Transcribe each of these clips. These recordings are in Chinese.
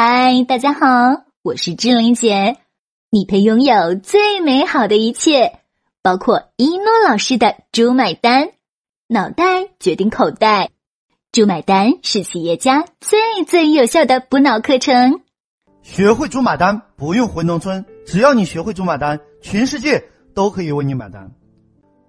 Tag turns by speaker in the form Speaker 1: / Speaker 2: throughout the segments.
Speaker 1: 嗨，大家好，我是志玲姐。你配拥有最美好的一切，包括一诺老师的《猪买单》，脑袋决定口袋，《猪买单》是企业家最最有效的补脑课程。
Speaker 2: 学会猪买单，不用回农村，只要你学会猪买单，全世界都可以为你买单。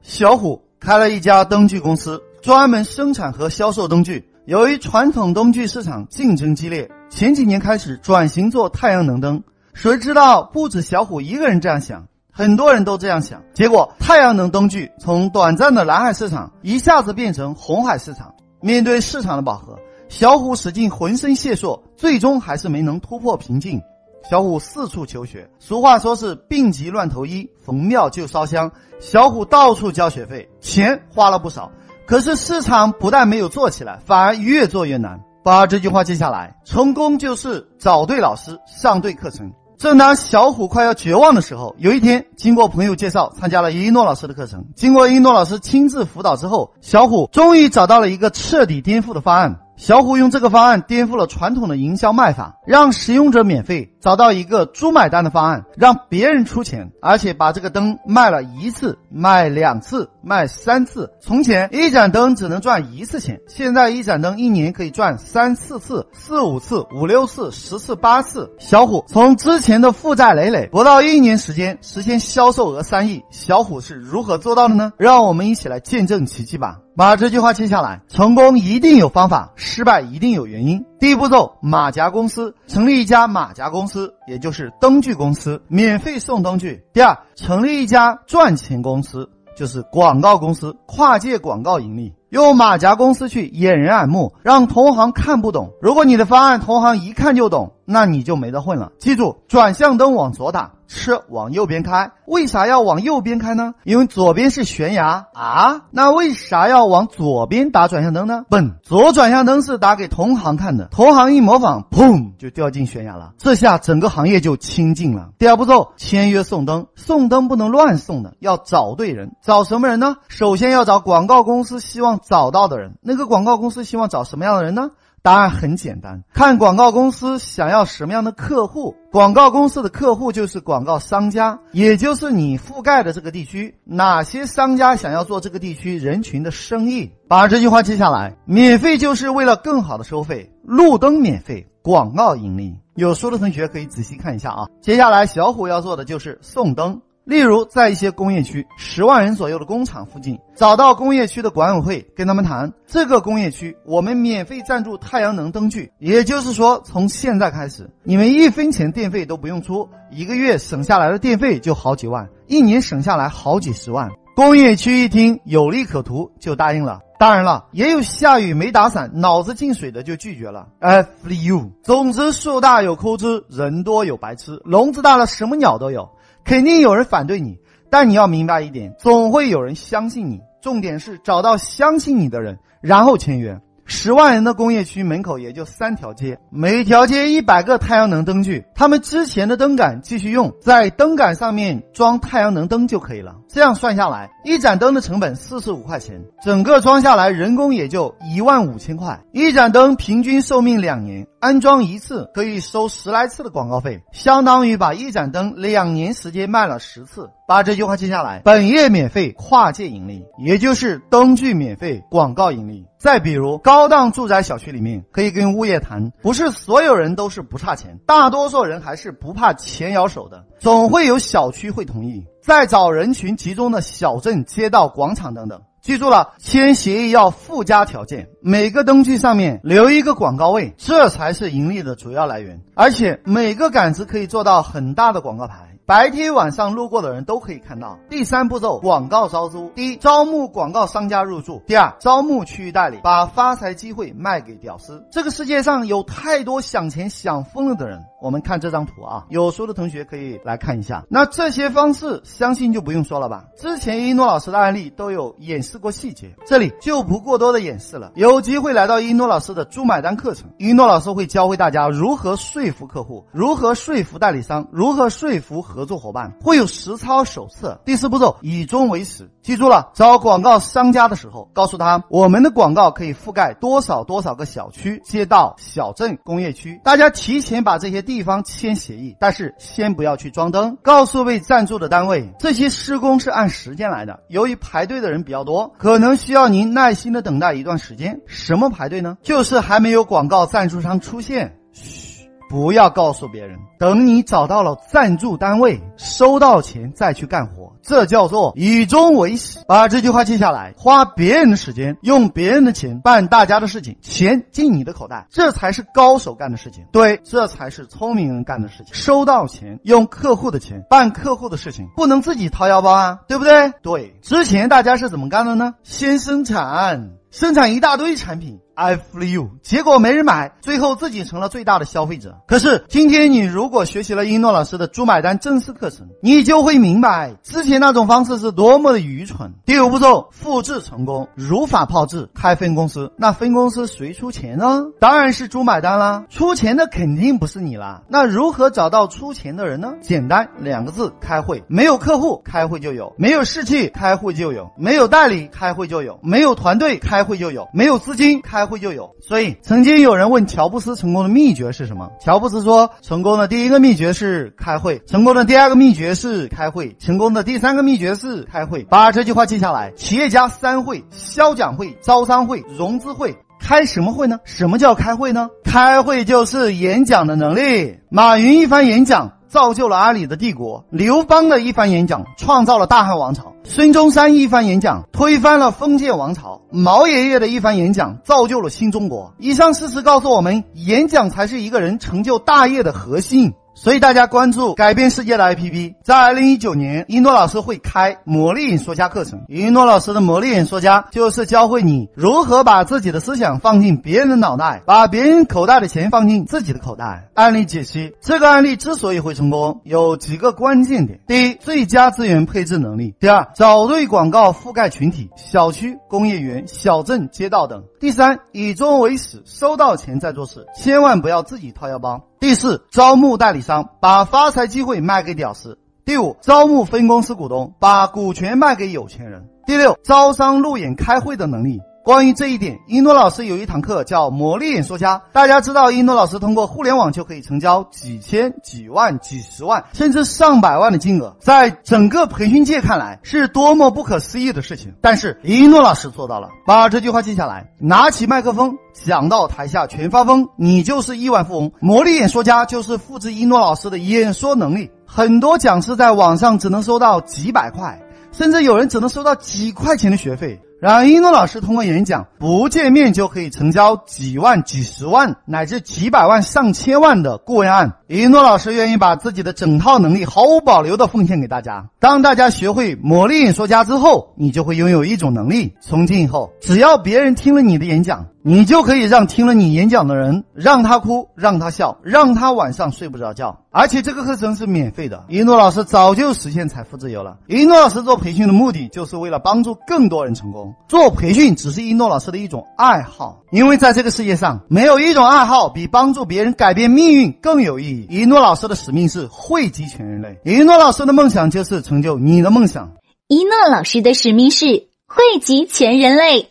Speaker 2: 小虎开了一家灯具公司，专门生产和销售灯具。由于传统灯具市场竞争激烈，前几年开始转型做太阳能灯。谁知道不止小虎一个人这样想，很多人都这样想。结果，太阳能灯具从短暂的蓝海市场一下子变成红海市场。面对市场的饱和，小虎使尽浑身解数，最终还是没能突破瓶颈。小虎四处求学，俗话说是病急乱投医，逢庙就烧香。小虎到处交学费，钱花了不少。可是市场不但没有做起来，反而越做越难。把这句话记下来：成功就是找对老师，上对课程。正当小虎快要绝望的时候，有一天，经过朋友介绍，参加了一诺老师的课程。经过一诺老师亲自辅导之后，小虎终于找到了一个彻底颠覆的方案。小虎用这个方案颠覆了传统的营销卖法，让使用者免费找到一个猪买单的方案，让别人出钱，而且把这个灯卖了一次、卖两次、卖三次。从前一盏灯只能赚一次钱，现在一盏灯一年可以赚三四次、四五次、五六次、十次、八次。小虎从之前的负债累累，不到一年时间实现销售额三亿。小虎是如何做到的呢？让我们一起来见证奇迹吧。把这句话记下来：成功一定有方法，失败一定有原因。第一步骤，马甲公司成立一家马甲公司，也就是灯具公司，免费送灯具。第二，成立一家赚钱公司，就是广告公司，跨界广告盈利，用马甲公司去掩人耳目，让同行看不懂。如果你的方案同行一看就懂，那你就没得混了。记住，转向灯往左打。车往右边开，为啥要往右边开呢？因为左边是悬崖啊。那为啥要往左边打转向灯呢？笨，左转向灯是打给同行看的，同行一模仿，砰就掉进悬崖了。这下整个行业就清净了。第二步骤，签约送灯，送灯不能乱送的，要找对人。找什么人呢？首先要找广告公司希望找到的人。那个广告公司希望找什么样的人呢？答案很简单，看广告公司想要什么样的客户。广告公司的客户就是广告商家，也就是你覆盖的这个地区。哪些商家想要做这个地区人群的生意？把这句话记下来。免费就是为了更好的收费，路灯免费，广告盈利。有书的同学可以仔细看一下啊。接下来小虎要做的就是送灯。例如，在一些工业区，十万人左右的工厂附近，找到工业区的管委会，跟他们谈，这个工业区我们免费赞助太阳能灯具，也就是说，从现在开始，你们一分钱电费都不用出，一个月省下来的电费就好几万，一年省下来好几十万。工业区一听有利可图，就答应了。当然了，也有下雨没打伞，脑子进水的就拒绝了。F you，总之树大有枯枝，人多有白痴，笼子大了什么鸟都有。肯定有人反对你，但你要明白一点，总会有人相信你。重点是找到相信你的人，然后签约。十万人的工业区门口也就三条街，每条街一百个太阳能灯具，他们之前的灯杆继续用，在灯杆上面装太阳能灯就可以了。这样算下来，一盏灯的成本四十五块钱，整个装下来人工也就一万五千块。一盏灯平均寿命两年，安装一次可以收十来次的广告费，相当于把一盏灯两年时间卖了十次。把这句话记下来：本业免费，跨界盈利，也就是灯具免费，广告盈利。再比如，高档住宅小区里面，可以跟物业谈，不是所有人都是不差钱，大多数人还是不怕钱咬手的，总会有小区会同意。再找人群集中的小镇、街道、广场等等，记住了，签协议要附加条件，每个灯具上面留一个广告位，这才是盈利的主要来源。而且每个杆子可以做到很大的广告牌。白天晚上路过的人都可以看到。第三步骤，广告招租：第一，招募广告商家入驻；第二，招募区域代理，把发财机会卖给屌丝。这个世界上有太多想钱想疯了的人，我们看这张图啊，有书的同学可以来看一下。那这些方式，相信就不用说了吧？之前一诺老师的案例都有演示过细节，这里就不过多的演示了。有机会来到一诺老师的猪买单课程，一诺老师会教会大家如何说服客户，如何说服代理商，如何说服合作伙伴，会有实操手册。第四步骤，以终为始。记住了，找广告商家的时候，告诉他我们的广告可以覆盖多少多少个小区、街道、小镇、工业区，大家提前把这些地方签协议，但是先不要去装灯。告诉被赞助的单位，这些施工是按时间来的，由于排队的人比较多，可能需要您耐心的等待一段时间。什么排队呢？就是还没有广告赞助商出现。嘘不要告诉别人，等你找到了赞助单位，收到钱再去干活，这叫做以终为始。把这句话记下来，花别人的时间，用别人的钱办大家的事情，钱进你的口袋，这才是高手干的事情。对，这才是聪明人干的事情。收到钱，用客户的钱办客户的事情，不能自己掏腰包啊，对不对？对，之前大家是怎么干的呢？先生产，生产一大堆产品。I flew，结果没人买，最后自己成了最大的消费者。可是今天你如果学习了一诺老师的猪买单正式课程，你就会明白之前那种方式是多么的愚蠢。第五步骤，复制成功，如法炮制，开分公司。那分公司谁出钱呢？当然是猪买单啦，出钱的肯定不是你啦。那如何找到出钱的人呢？简单，两个字，开会。没有客户，开会就有；没有士气，开会就有；没有代理，开会就有；没有团队，开会就有；没有资金，开。会就有，所以曾经有人问乔布斯成功的秘诀是什么？乔布斯说，成功的第一个秘诀是开会，成功的第二个秘诀是开会，成功的第三个秘诀是开会。把这句话记下来：企业家三会：销讲会、招商会、融资会。开什么会呢？什么叫开会呢？开会就是演讲的能力。马云一番演讲。造就了阿里的帝国，刘邦的一番演讲创造了大汉王朝，孙中山一番演讲推翻了封建王朝，毛爷爷的一番演讲造就了新中国。以上事实告诉我们，演讲才是一个人成就大业的核心。所以大家关注改变世界的 APP，在二零一九年，一诺老师会开魔力演说家课程。一诺老师的魔力演说家就是教会你如何把自己的思想放进别人的脑袋，把别人口袋的钱放进自己的口袋。案例解析：这个案例之所以会成功，有几个关键点：第一，最佳资源配置能力；第二，找对广告覆盖群体，小区、工业园、小镇、街道等；第三，以终为始，收到钱再做事，千万不要自己掏腰包。第四，招募代理商，把发财机会卖给屌丝。第五，招募分公司股东，把股权卖给有钱人。第六，招商路演开会的能力。关于这一点，一诺老师有一堂课叫《魔力演说家》。大家知道，一诺老师通过互联网就可以成交几千、几万、几十万，甚至上百万的金额，在整个培训界看来是多么不可思议的事情。但是，一诺老师做到了。把这句话记下来，拿起麦克风讲到台下全发疯，你就是亿万富翁。魔力演说家就是复制一诺老师的演说能力。很多讲师在网上只能收到几百块，甚至有人只能收到几块钱的学费。让，一诺老师通过演讲，不见面就可以成交几万、几十万乃至几百万、上千万的顾问案。一诺老师愿意把自己的整套能力毫无保留的奉献给大家。当大家学会魔力演说家之后，你就会拥有一种能力：从今以后，只要别人听了你的演讲，你就可以让听了你演讲的人，让他哭，让他笑，让他晚上睡不着觉。而且这个课程是免费的。一诺老师早就实现财富自由了。一诺老师做培训的目的，就是为了帮助更多人成功。做培训只是一诺老师的一种爱好，因为在这个世界上，没有一种爱好比帮助别人改变命运更有意义。一诺老师的使命是惠及全人类，一诺老师的梦想就是成就你的梦想。
Speaker 1: 一诺老师的使命是惠及全人类，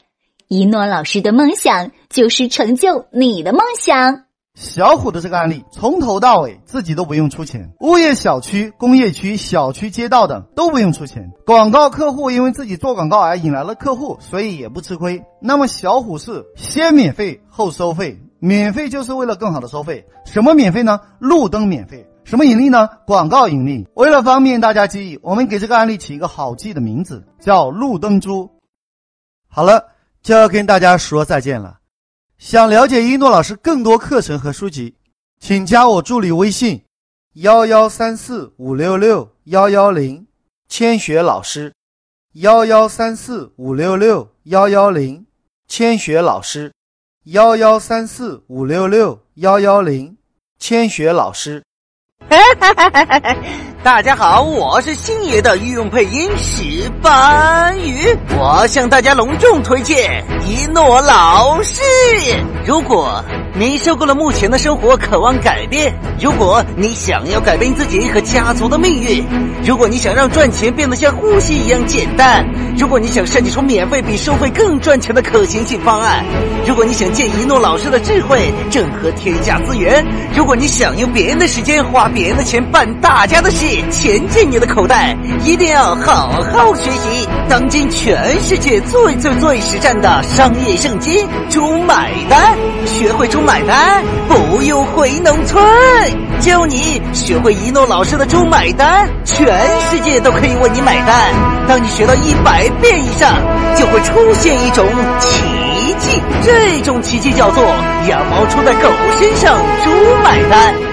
Speaker 1: 一诺老师的梦想就是成就你的梦想。
Speaker 2: 小虎的这个案例，从头到尾自己都不用出钱，物业小区、工业区、小区、街道等都不用出钱，广告客户因为自己做广告而引来了客户，所以也不吃亏。那么小虎是先免费后收费，免费就是为了更好的收费。什么免费呢？路灯免费。什么盈利呢？广告盈利。为了方便大家记忆，我们给这个案例起一个好记的名字，叫路灯猪。好了，就要跟大家说再见了。想了解一诺老师更多课程和书籍，请加我助理微信：幺幺三四五六六幺幺零，千雪老师；幺幺三四五六六幺幺零，千雪老师；幺幺三四五六六幺幺零。千雪老师。
Speaker 3: 大家好，我是星爷的御用配音石斑鱼，我向大家隆重推荐一诺老师。如果你受够了目前的生活，渴望改变；如果你想要改变自己和家族的命运；如果你想让赚钱变得像呼吸一样简单；如果你想设计出免费比收费更赚钱的可行性方案；如果你想借一诺老师的智慧整合天下资源；如果你想用别人的时间花别人的钱办大家的事，钱进你的口袋，一定要好好学习。当今全世界最最最实战的商业圣经——猪买单，学会猪买单，不用回农村，教你学会一诺老师的猪买单，全世界都可以为你买单。当你学到一百遍以上，就会出现一种奇迹，这种奇迹叫做羊毛出在狗身上，猪买单。